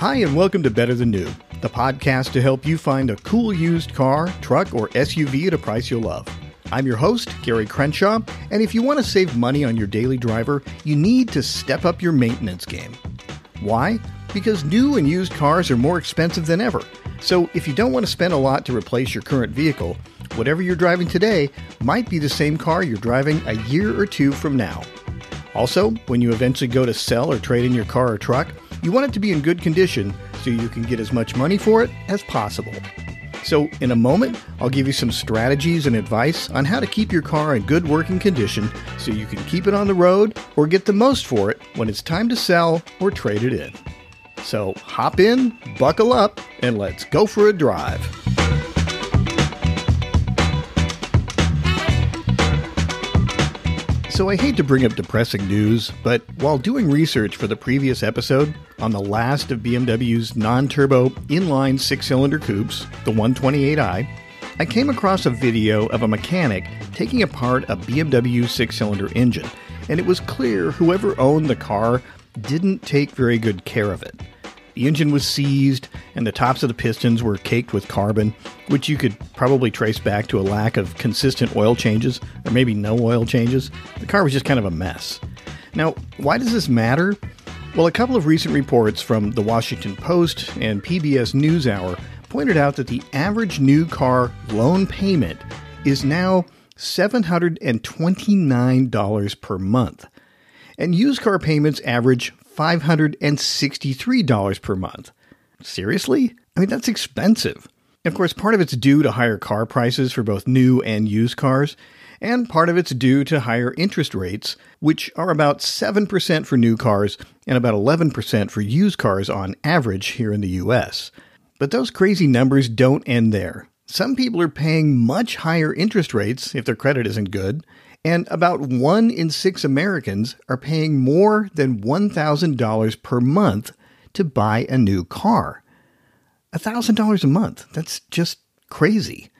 Hi, and welcome to Better Than New, the podcast to help you find a cool used car, truck, or SUV at a price you'll love. I'm your host, Gary Crenshaw, and if you want to save money on your daily driver, you need to step up your maintenance game. Why? Because new and used cars are more expensive than ever. So if you don't want to spend a lot to replace your current vehicle, whatever you're driving today might be the same car you're driving a year or two from now. Also, when you eventually go to sell or trade in your car or truck, you want it to be in good condition so you can get as much money for it as possible. So, in a moment, I'll give you some strategies and advice on how to keep your car in good working condition so you can keep it on the road or get the most for it when it's time to sell or trade it in. So, hop in, buckle up, and let's go for a drive. So, I hate to bring up depressing news, but while doing research for the previous episode on the last of BMW's non turbo inline six cylinder coupes, the 128i, I came across a video of a mechanic taking apart a BMW six cylinder engine, and it was clear whoever owned the car didn't take very good care of it. The engine was seized, and the tops of the pistons were caked with carbon, which you could probably trace back to a lack of consistent oil changes, or maybe no oil changes. The car was just kind of a mess. Now, why does this matter? Well, a couple of recent reports from the Washington Post and PBS NewsHour pointed out that the average new car loan payment is now $729 per month. And used car payments average $563 per month. Seriously? I mean, that's expensive. Of course, part of it's due to higher car prices for both new and used cars, and part of it's due to higher interest rates, which are about 7% for new cars and about 11% for used cars on average here in the US. But those crazy numbers don't end there. Some people are paying much higher interest rates if their credit isn't good, and about one in six Americans are paying more than $1,000 per month to buy a new car. $1,000 a month. That's just crazy.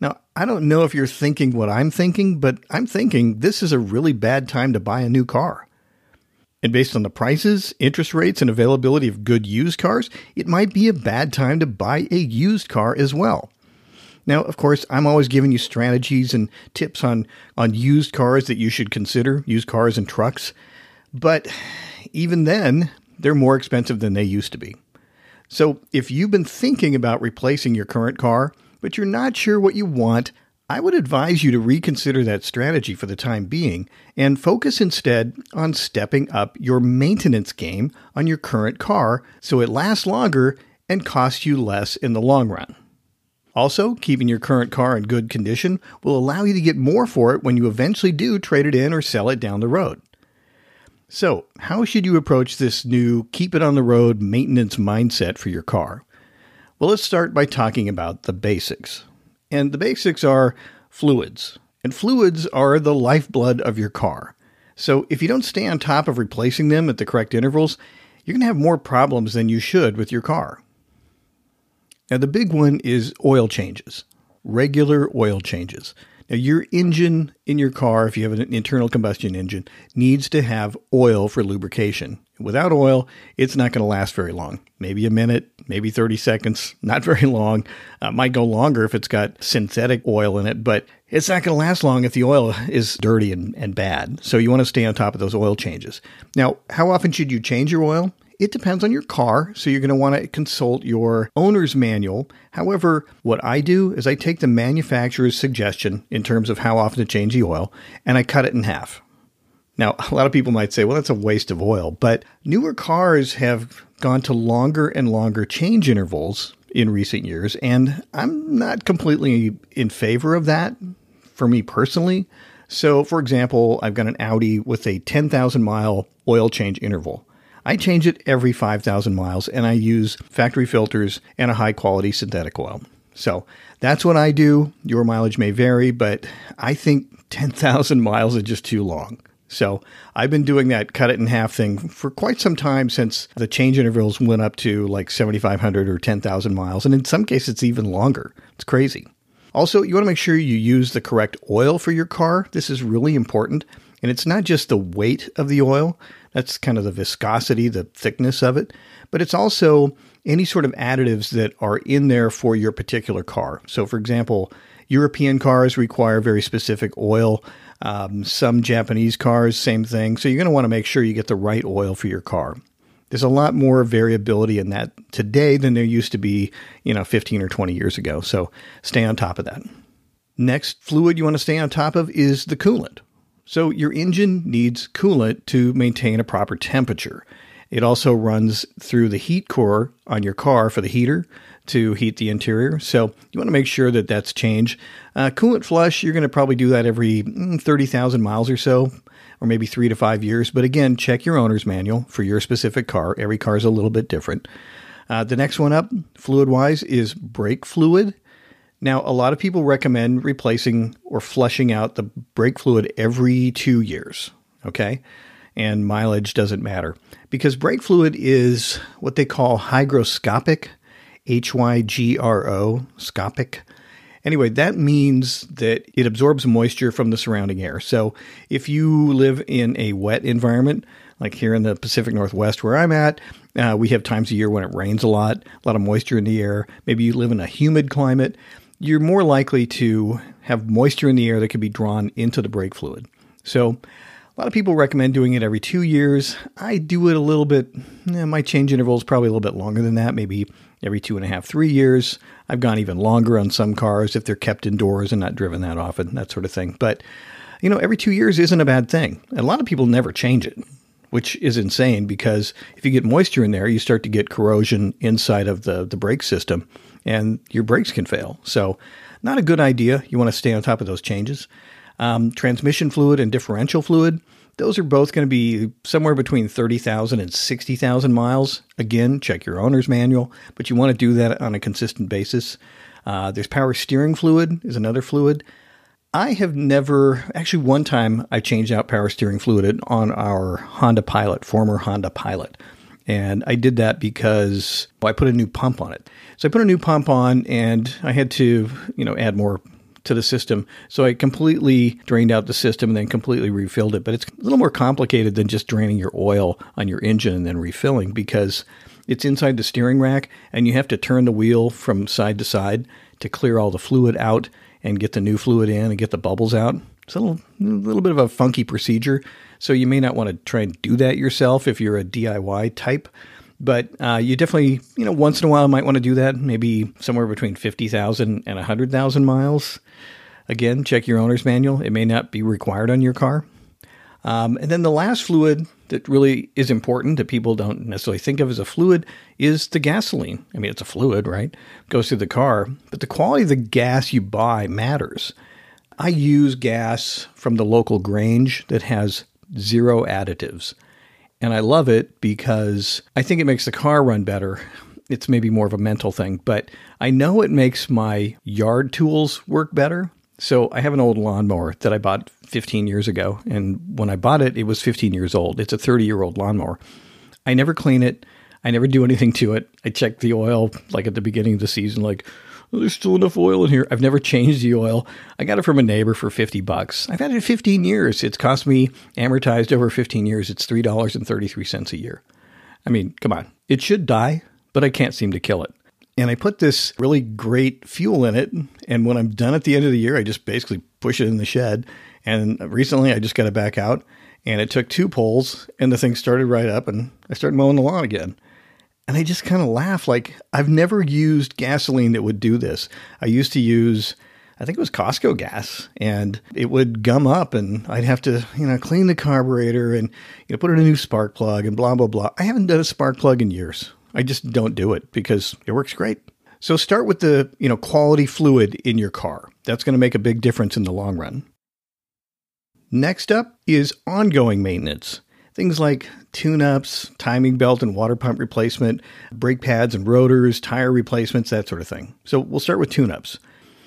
Now, I don't know if you're thinking what I'm thinking, but I'm thinking this is a really bad time to buy a new car. And based on the prices, interest rates, and availability of good used cars, it might be a bad time to buy a used car as well. Now, of course, I'm always giving you strategies and tips on, on used cars that you should consider, used cars and trucks. But even then, they're more expensive than they used to be. So if you've been thinking about replacing your current car, but you're not sure what you want, I would advise you to reconsider that strategy for the time being and focus instead on stepping up your maintenance game on your current car so it lasts longer and costs you less in the long run. Also, keeping your current car in good condition will allow you to get more for it when you eventually do trade it in or sell it down the road. So, how should you approach this new keep it on the road maintenance mindset for your car? Well, let's start by talking about the basics. And the basics are fluids. And fluids are the lifeblood of your car. So, if you don't stay on top of replacing them at the correct intervals, you're going to have more problems than you should with your car. Now, the big one is oil changes, regular oil changes. Now, your engine in your car, if you have an internal combustion engine, needs to have oil for lubrication. Without oil, it's not going to last very long. Maybe a minute, maybe 30 seconds, not very long. Uh, might go longer if it's got synthetic oil in it, but it's not going to last long if the oil is dirty and, and bad. So you want to stay on top of those oil changes. Now, how often should you change your oil? It depends on your car, so you're going to want to consult your owner's manual. However, what I do is I take the manufacturer's suggestion in terms of how often to change the oil and I cut it in half. Now, a lot of people might say, well, that's a waste of oil, but newer cars have gone to longer and longer change intervals in recent years, and I'm not completely in favor of that for me personally. So, for example, I've got an Audi with a 10,000 mile oil change interval. I change it every 5,000 miles and I use factory filters and a high quality synthetic oil. So that's what I do. Your mileage may vary, but I think 10,000 miles is just too long. So I've been doing that cut it in half thing for quite some time since the change intervals went up to like 7,500 or 10,000 miles. And in some cases, it's even longer. It's crazy. Also, you want to make sure you use the correct oil for your car. This is really important. And it's not just the weight of the oil, that's kind of the viscosity, the thickness of it, but it's also any sort of additives that are in there for your particular car. So, for example, European cars require very specific oil. Um, some Japanese cars, same thing. So, you're going to want to make sure you get the right oil for your car. There's a lot more variability in that today than there used to be, you know, 15 or 20 years ago. So, stay on top of that. Next fluid you want to stay on top of is the coolant. So, your engine needs coolant to maintain a proper temperature. It also runs through the heat core on your car for the heater to heat the interior. So you want to make sure that that's changed. Uh, coolant flush, you're going to probably do that every mm, 30,000 miles or so, or maybe three to five years. But again, check your owner's manual for your specific car. Every car is a little bit different. Uh, the next one up, fluid wise, is brake fluid. Now, a lot of people recommend replacing or flushing out the brake fluid every two years. Okay and mileage doesn't matter because brake fluid is what they call hygroscopic, H Y G R O, scopic. Anyway, that means that it absorbs moisture from the surrounding air. So if you live in a wet environment, like here in the Pacific Northwest where I'm at, uh, we have times a year when it rains a lot, a lot of moisture in the air. Maybe you live in a humid climate. You're more likely to have moisture in the air that can be drawn into the brake fluid. So a lot of people recommend doing it every two years. I do it a little bit, eh, my change interval is probably a little bit longer than that, maybe every two and a half, three years. I've gone even longer on some cars if they're kept indoors and not driven that often, that sort of thing. But, you know, every two years isn't a bad thing. A lot of people never change it, which is insane because if you get moisture in there, you start to get corrosion inside of the, the brake system and your brakes can fail. So, not a good idea. You want to stay on top of those changes. Um, transmission fluid and differential fluid, those are both going to be somewhere between 30,000 and 60,000 miles. Again, check your owner's manual, but you want to do that on a consistent basis. Uh, there's power steering fluid is another fluid. I have never, actually, one time I changed out power steering fluid on our Honda Pilot, former Honda Pilot. And I did that because well, I put a new pump on it. So I put a new pump on and I had to, you know, add more to the system. So I completely drained out the system and then completely refilled it. But it's a little more complicated than just draining your oil on your engine and then refilling because it's inside the steering rack and you have to turn the wheel from side to side to clear all the fluid out and get the new fluid in and get the bubbles out. It's a little, a little bit of a funky procedure. So you may not want to try and do that yourself if you're a DIY type. But uh, you definitely, you know, once in a while might want to do that, maybe somewhere between 50,000 and 100,000 miles. Again, check your owner's manual. It may not be required on your car. Um, and then the last fluid that really is important that people don't necessarily think of as a fluid is the gasoline. I mean, it's a fluid, right? It goes through the car, but the quality of the gas you buy matters. I use gas from the local Grange that has zero additives. And I love it because I think it makes the car run better. It's maybe more of a mental thing, but I know it makes my yard tools work better. So I have an old lawnmower that I bought 15 years ago. And when I bought it, it was 15 years old. It's a 30 year old lawnmower. I never clean it. I never do anything to it. I check the oil like at the beginning of the season, like, there's still enough oil in here. I've never changed the oil. I got it from a neighbor for 50 bucks. I've had it 15 years. It's cost me amortized over 15 years. It's $3.33 a year. I mean, come on. It should die, but I can't seem to kill it. And I put this really great fuel in it. And when I'm done at the end of the year, I just basically push it in the shed. And recently I just got it back out and it took two pulls and the thing started right up and I started mowing the lawn again. And I just kind of laugh like I've never used gasoline that would do this. I used to use I think it was Costco gas and it would gum up and I'd have to, you know, clean the carburetor and you know put in a new spark plug and blah blah blah. I haven't done a spark plug in years. I just don't do it because it works great. So start with the, you know, quality fluid in your car. That's going to make a big difference in the long run. Next up is ongoing maintenance. Things like tune ups, timing belt and water pump replacement, brake pads and rotors, tire replacements, that sort of thing. So we'll start with tune ups.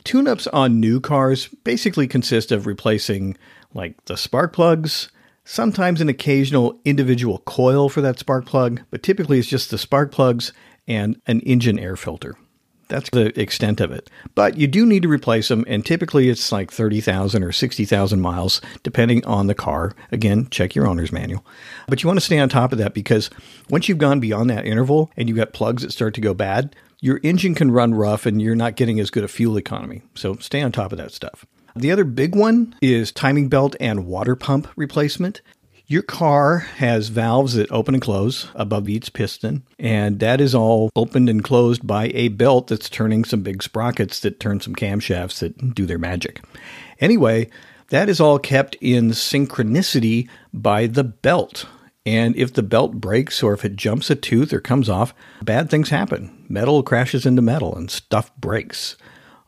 Tune ups on new cars basically consist of replacing like the spark plugs, sometimes an occasional individual coil for that spark plug, but typically it's just the spark plugs and an engine air filter. That's the extent of it. But you do need to replace them, and typically it's like 30,000 or 60,000 miles, depending on the car. Again, check your owner's manual. But you want to stay on top of that because once you've gone beyond that interval and you've got plugs that start to go bad, your engine can run rough and you're not getting as good a fuel economy. So stay on top of that stuff. The other big one is timing belt and water pump replacement. Your car has valves that open and close above each piston, and that is all opened and closed by a belt that's turning some big sprockets that turn some camshafts that do their magic. Anyway, that is all kept in synchronicity by the belt. And if the belt breaks or if it jumps a tooth or comes off, bad things happen. Metal crashes into metal and stuff breaks.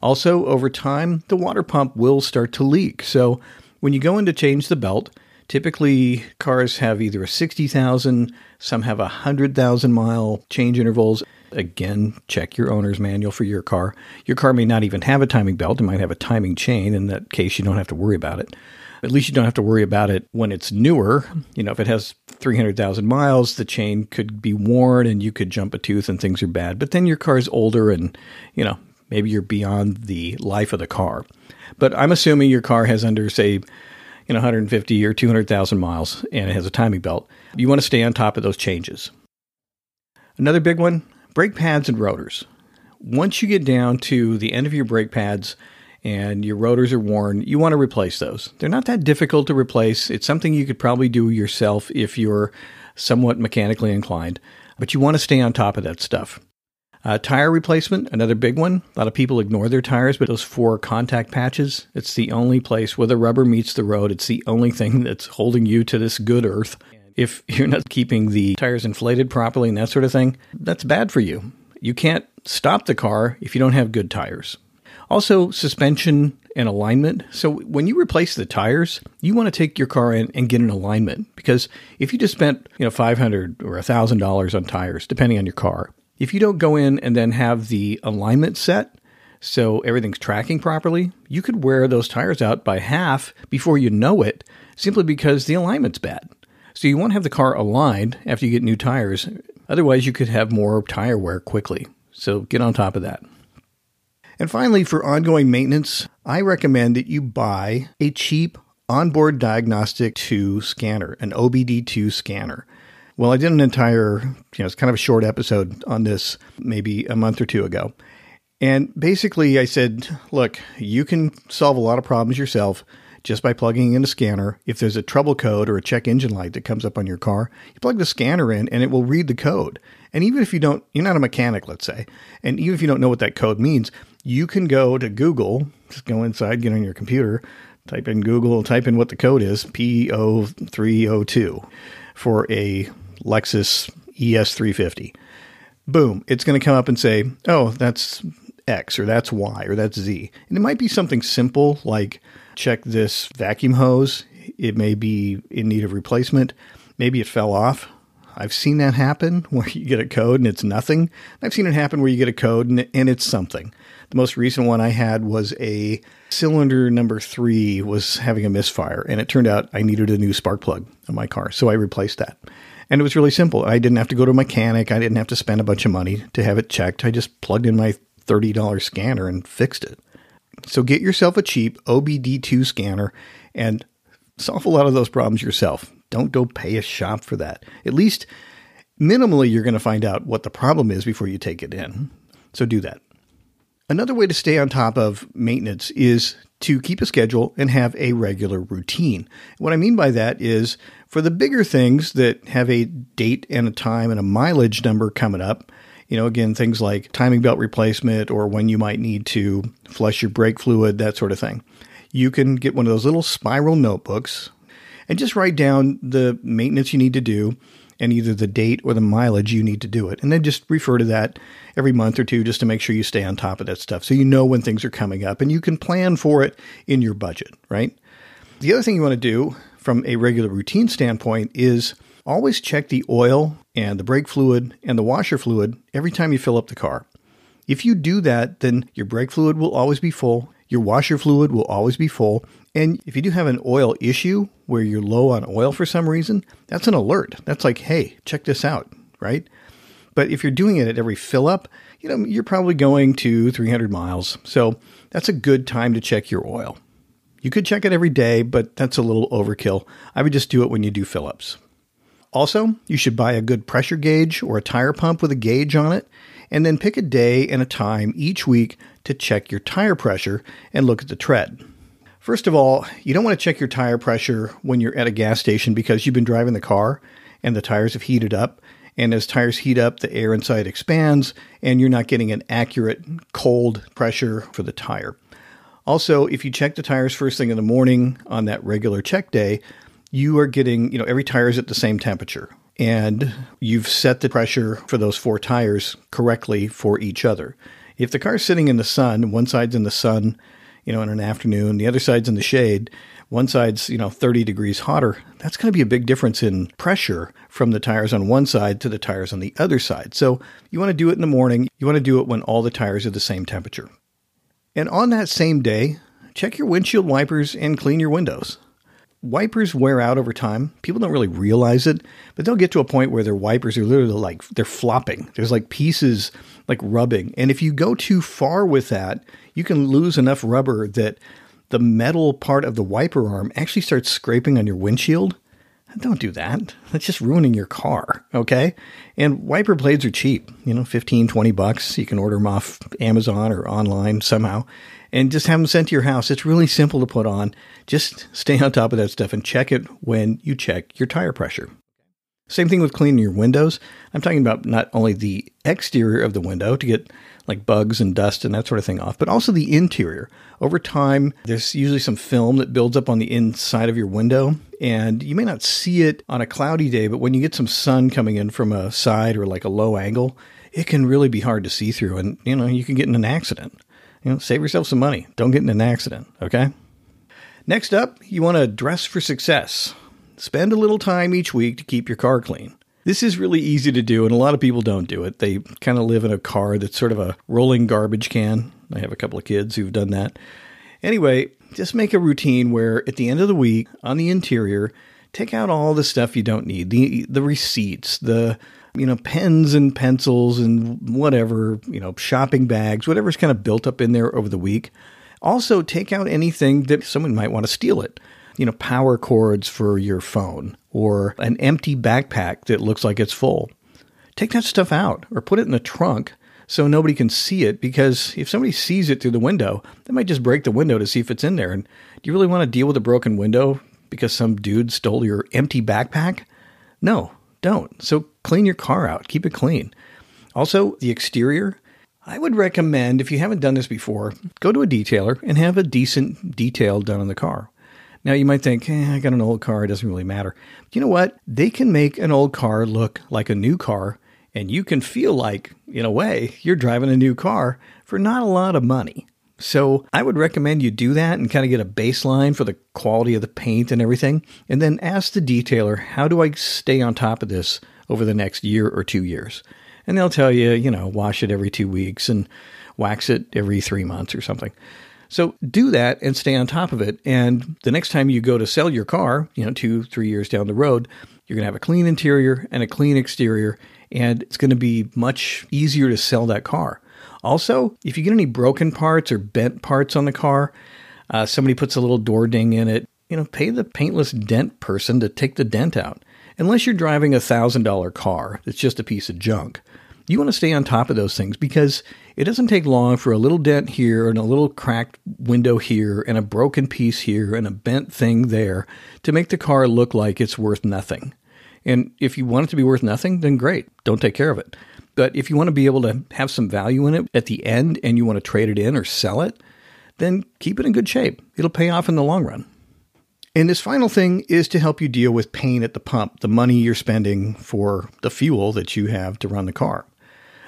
Also, over time, the water pump will start to leak. So, when you go in to change the belt, Typically, cars have either a 60,000, some have a 100,000 mile change intervals. Again, check your owner's manual for your car. Your car may not even have a timing belt, it might have a timing chain. In that case, you don't have to worry about it. At least you don't have to worry about it when it's newer. You know, if it has 300,000 miles, the chain could be worn and you could jump a tooth and things are bad. But then your car's older and, you know, maybe you're beyond the life of the car. But I'm assuming your car has under, say, know 150 or 200,000 miles and it has a timing belt, you want to stay on top of those changes. Another big one, brake pads and rotors. Once you get down to the end of your brake pads and your rotors are worn, you want to replace those. They're not that difficult to replace. It's something you could probably do yourself if you're somewhat mechanically inclined, but you want to stay on top of that stuff. Uh, tire replacement, another big one. A lot of people ignore their tires, but those four contact patches, it's the only place where the rubber meets the road. It's the only thing that's holding you to this good earth. If you're not keeping the tires inflated properly and that sort of thing, that's bad for you. You can't stop the car if you don't have good tires. Also, suspension and alignment. So, when you replace the tires, you want to take your car in and get an alignment because if you just spent, you know, 500 or $1,000 on tires, depending on your car, if you don't go in and then have the alignment set so everything's tracking properly, you could wear those tires out by half before you know it simply because the alignment's bad. So you want to have the car aligned after you get new tires. Otherwise, you could have more tire wear quickly. So get on top of that. And finally, for ongoing maintenance, I recommend that you buy a cheap onboard diagnostic 2 scanner, an OBD2 scanner. Well, I did an entire, you know, it's kind of a short episode on this maybe a month or two ago. And basically, I said, look, you can solve a lot of problems yourself just by plugging in a scanner. If there's a trouble code or a check engine light that comes up on your car, you plug the scanner in and it will read the code. And even if you don't, you're not a mechanic, let's say, and even if you don't know what that code means, you can go to Google, just go inside, get on your computer, type in Google, type in what the code is, P0302 for a Lexus ES350. Boom, it's going to come up and say, oh, that's X or that's Y or that's Z. And it might be something simple like check this vacuum hose. It may be in need of replacement. Maybe it fell off. I've seen that happen where you get a code and it's nothing. I've seen it happen where you get a code and, and it's something. The most recent one I had was a cylinder number three was having a misfire, and it turned out I needed a new spark plug on my car. So I replaced that. And it was really simple. I didn't have to go to a mechanic. I didn't have to spend a bunch of money to have it checked. I just plugged in my $30 scanner and fixed it. So get yourself a cheap OBD2 scanner and solve a lot of those problems yourself. Don't go pay a shop for that. At least minimally, you're going to find out what the problem is before you take it in. So do that. Another way to stay on top of maintenance is to keep a schedule and have a regular routine. What I mean by that is for the bigger things that have a date and a time and a mileage number coming up, you know, again, things like timing belt replacement or when you might need to flush your brake fluid, that sort of thing. You can get one of those little spiral notebooks and just write down the maintenance you need to do and either the date or the mileage you need to do it. And then just refer to that every month or two just to make sure you stay on top of that stuff so you know when things are coming up and you can plan for it in your budget, right? The other thing you want to do from a regular routine standpoint is always check the oil and the brake fluid and the washer fluid every time you fill up the car. If you do that, then your brake fluid will always be full, your washer fluid will always be full, and if you do have an oil issue where you're low on oil for some reason, that's an alert. That's like, hey, check this out, right? But if you're doing it at every fill up, you know, you're probably going to 300 miles. So that's a good time to check your oil. You could check it every day, but that's a little overkill. I would just do it when you do fill ups. Also, you should buy a good pressure gauge or a tire pump with a gauge on it, and then pick a day and a time each week to check your tire pressure and look at the tread. First of all, you don't want to check your tire pressure when you're at a gas station because you've been driving the car and the tires have heated up. And as tires heat up, the air inside expands, and you're not getting an accurate cold pressure for the tire. Also, if you check the tires first thing in the morning on that regular check day, you are getting, you know, every tire is at the same temperature. And you've set the pressure for those four tires correctly for each other. If the car's sitting in the sun, one side's in the sun, you know, in an afternoon, the other side's in the shade, one side's, you know, 30 degrees hotter, that's going to be a big difference in pressure from the tires on one side to the tires on the other side. So you want to do it in the morning. You want to do it when all the tires are the same temperature. And on that same day, check your windshield wipers and clean your windows. Wipers wear out over time. People don't really realize it, but they'll get to a point where their wipers are literally like they're flopping. There's like pieces like rubbing. And if you go too far with that, you can lose enough rubber that the metal part of the wiper arm actually starts scraping on your windshield. Don't do that. That's just ruining your car, okay? And wiper blades are cheap, you know, 15, 20 bucks. You can order them off Amazon or online somehow and just have them sent to your house. It's really simple to put on. Just stay on top of that stuff and check it when you check your tire pressure. Same thing with cleaning your windows. I'm talking about not only the exterior of the window to get like bugs and dust and that sort of thing off, but also the interior. Over time, there's usually some film that builds up on the inside of your window, and you may not see it on a cloudy day, but when you get some sun coming in from a side or like a low angle, it can really be hard to see through, and you know, you can get in an accident. You know, save yourself some money. Don't get in an accident, okay? Next up, you want to dress for success. Spend a little time each week to keep your car clean. This is really easy to do, and a lot of people don't do it. They kind of live in a car that's sort of a rolling garbage can. I have a couple of kids who've done that. Anyway, just make a routine where at the end of the week on the interior, take out all the stuff you don't need the the receipts, the you know pens and pencils and whatever you know shopping bags, whatever's kind of built up in there over the week. Also, take out anything that someone might want to steal it you know, power cords for your phone or an empty backpack that looks like it's full. Take that stuff out or put it in the trunk so nobody can see it because if somebody sees it through the window, they might just break the window to see if it's in there. And do you really want to deal with a broken window because some dude stole your empty backpack? No, don't. So clean your car out, keep it clean. Also, the exterior, I would recommend, if you haven't done this before, go to a detailer and have a decent detail done on the car. Now you might think, eh, I got an old car, it doesn't really matter. But you know what? They can make an old car look like a new car, and you can feel like, in a way, you're driving a new car for not a lot of money. So I would recommend you do that and kind of get a baseline for the quality of the paint and everything, and then ask the detailer, how do I stay on top of this over the next year or two years? And they'll tell you, you know, wash it every two weeks and wax it every three months or something. So do that and stay on top of it. And the next time you go to sell your car, you know, two, three years down the road, you're going to have a clean interior and a clean exterior, and it's going to be much easier to sell that car. Also, if you get any broken parts or bent parts on the car, uh, somebody puts a little door ding in it, you know, pay the paintless dent person to take the dent out. Unless you're driving a $1,000 car that's just a piece of junk. You want to stay on top of those things because it doesn't take long for a little dent here and a little cracked window here and a broken piece here and a bent thing there to make the car look like it's worth nothing. And if you want it to be worth nothing, then great, don't take care of it. But if you want to be able to have some value in it at the end and you want to trade it in or sell it, then keep it in good shape. It'll pay off in the long run. And this final thing is to help you deal with pain at the pump, the money you're spending for the fuel that you have to run the car.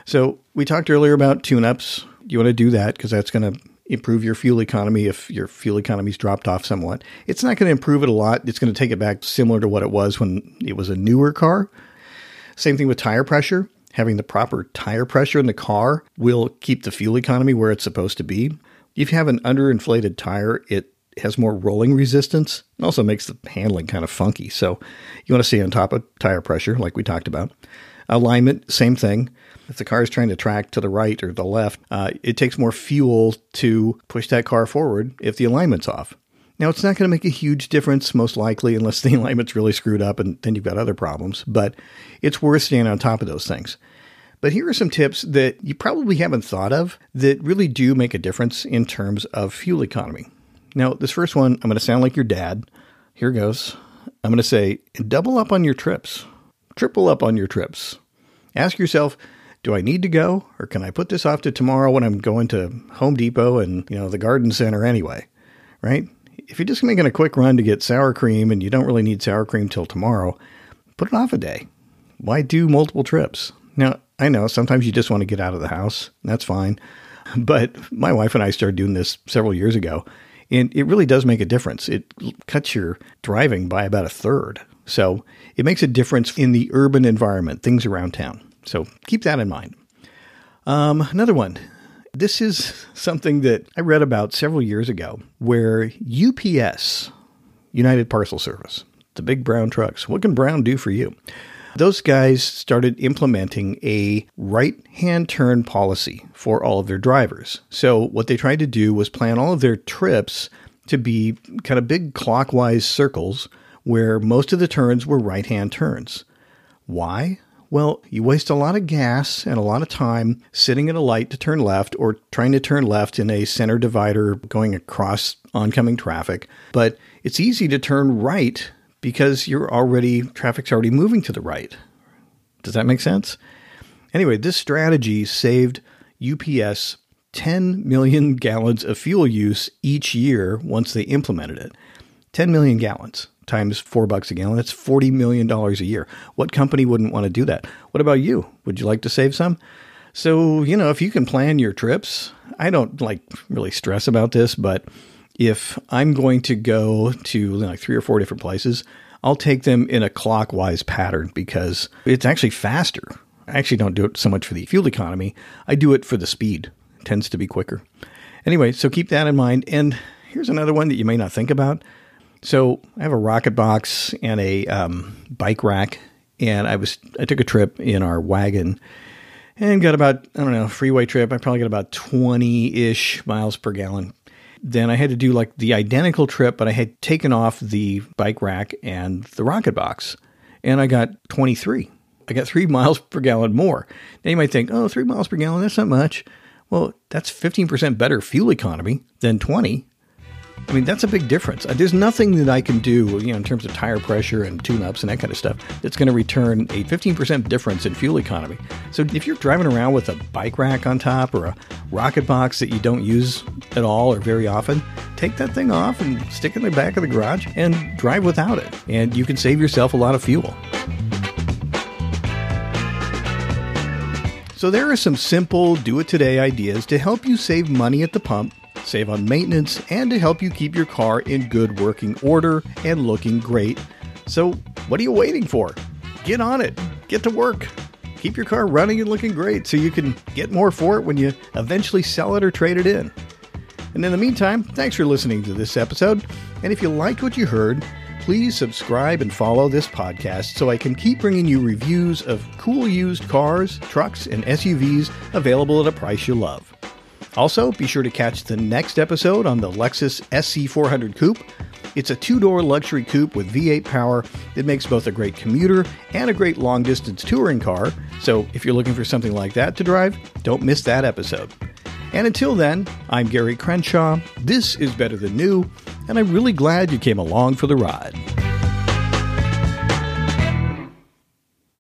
So we talked earlier about tune-ups. You want to do that because that's going to improve your fuel economy if your fuel economy's dropped off somewhat. It's not going to improve it a lot. It's going to take it back similar to what it was when it was a newer car. Same thing with tire pressure. Having the proper tire pressure in the car will keep the fuel economy where it's supposed to be. If you have an underinflated tire, it has more rolling resistance. It also makes the handling kind of funky. So you want to stay on top of tire pressure, like we talked about. Alignment, same thing. If the car is trying to track to the right or the left, uh, it takes more fuel to push that car forward if the alignment's off. Now, it's not going to make a huge difference, most likely, unless the alignment's really screwed up and then you've got other problems, but it's worth staying on top of those things. But here are some tips that you probably haven't thought of that really do make a difference in terms of fuel economy. Now, this first one, I'm going to sound like your dad. Here goes. I'm going to say double up on your trips, triple up on your trips. Ask yourself, do I need to go or can I put this off to tomorrow when I'm going to Home Depot and, you know, the garden center anyway? Right? If you're just making a quick run to get sour cream and you don't really need sour cream till tomorrow, put it off a day. Why do multiple trips? Now, I know sometimes you just want to get out of the house. That's fine. But my wife and I started doing this several years ago, and it really does make a difference. It cuts your driving by about a third. So it makes a difference in the urban environment, things around town. So keep that in mind. Um, another one. This is something that I read about several years ago where UPS, United Parcel Service, the big brown trucks, what can Brown do for you? Those guys started implementing a right hand turn policy for all of their drivers. So, what they tried to do was plan all of their trips to be kind of big clockwise circles where most of the turns were right hand turns. Why? Well, you waste a lot of gas and a lot of time sitting at a light to turn left or trying to turn left in a center divider going across oncoming traffic. But it's easy to turn right because you're already, traffic's already moving to the right. Does that make sense? Anyway, this strategy saved UPS 10 million gallons of fuel use each year once they implemented it. 10 million gallons times four bucks a gallon. That's $40 million a year. What company wouldn't want to do that? What about you? Would you like to save some? So, you know, if you can plan your trips, I don't like really stress about this, but if I'm going to go to like three or four different places, I'll take them in a clockwise pattern because it's actually faster. I actually don't do it so much for the fuel economy. I do it for the speed. It tends to be quicker. Anyway, so keep that in mind. And here's another one that you may not think about. So I have a rocket box and a um, bike rack, and I was I took a trip in our wagon and got about I don't know freeway trip. I probably got about twenty ish miles per gallon then I had to do like the identical trip, but I had taken off the bike rack and the rocket box, and I got 23. I got three miles per gallon more. Now you might think, oh, three miles per gallon, that's not much. Well, that's 15% better fuel economy than 20. I mean, that's a big difference. Uh, there's nothing that I can do, you know, in terms of tire pressure and tune-ups and that kind of stuff, that's going to return a 15% difference in fuel economy. So if you're driving around with a bike rack on top or a rocket box that you don't use at all or very often, take that thing off and stick it in the back of the garage and drive without it. And you can save yourself a lot of fuel. So there are some simple do-it-today ideas to help you save money at the pump save on maintenance, and to help you keep your car in good working order and looking great. So, what are you waiting for? Get on it. Get to work. Keep your car running and looking great so you can get more for it when you eventually sell it or trade it in. And in the meantime, thanks for listening to this episode. And if you liked what you heard, please subscribe and follow this podcast so I can keep bringing you reviews of cool used cars, trucks, and SUVs available at a price you love. Also, be sure to catch the next episode on the Lexus SC400 Coupe. It's a two door luxury coupe with V8 power that makes both a great commuter and a great long distance touring car. So, if you're looking for something like that to drive, don't miss that episode. And until then, I'm Gary Crenshaw. This is Better Than New, and I'm really glad you came along for the ride.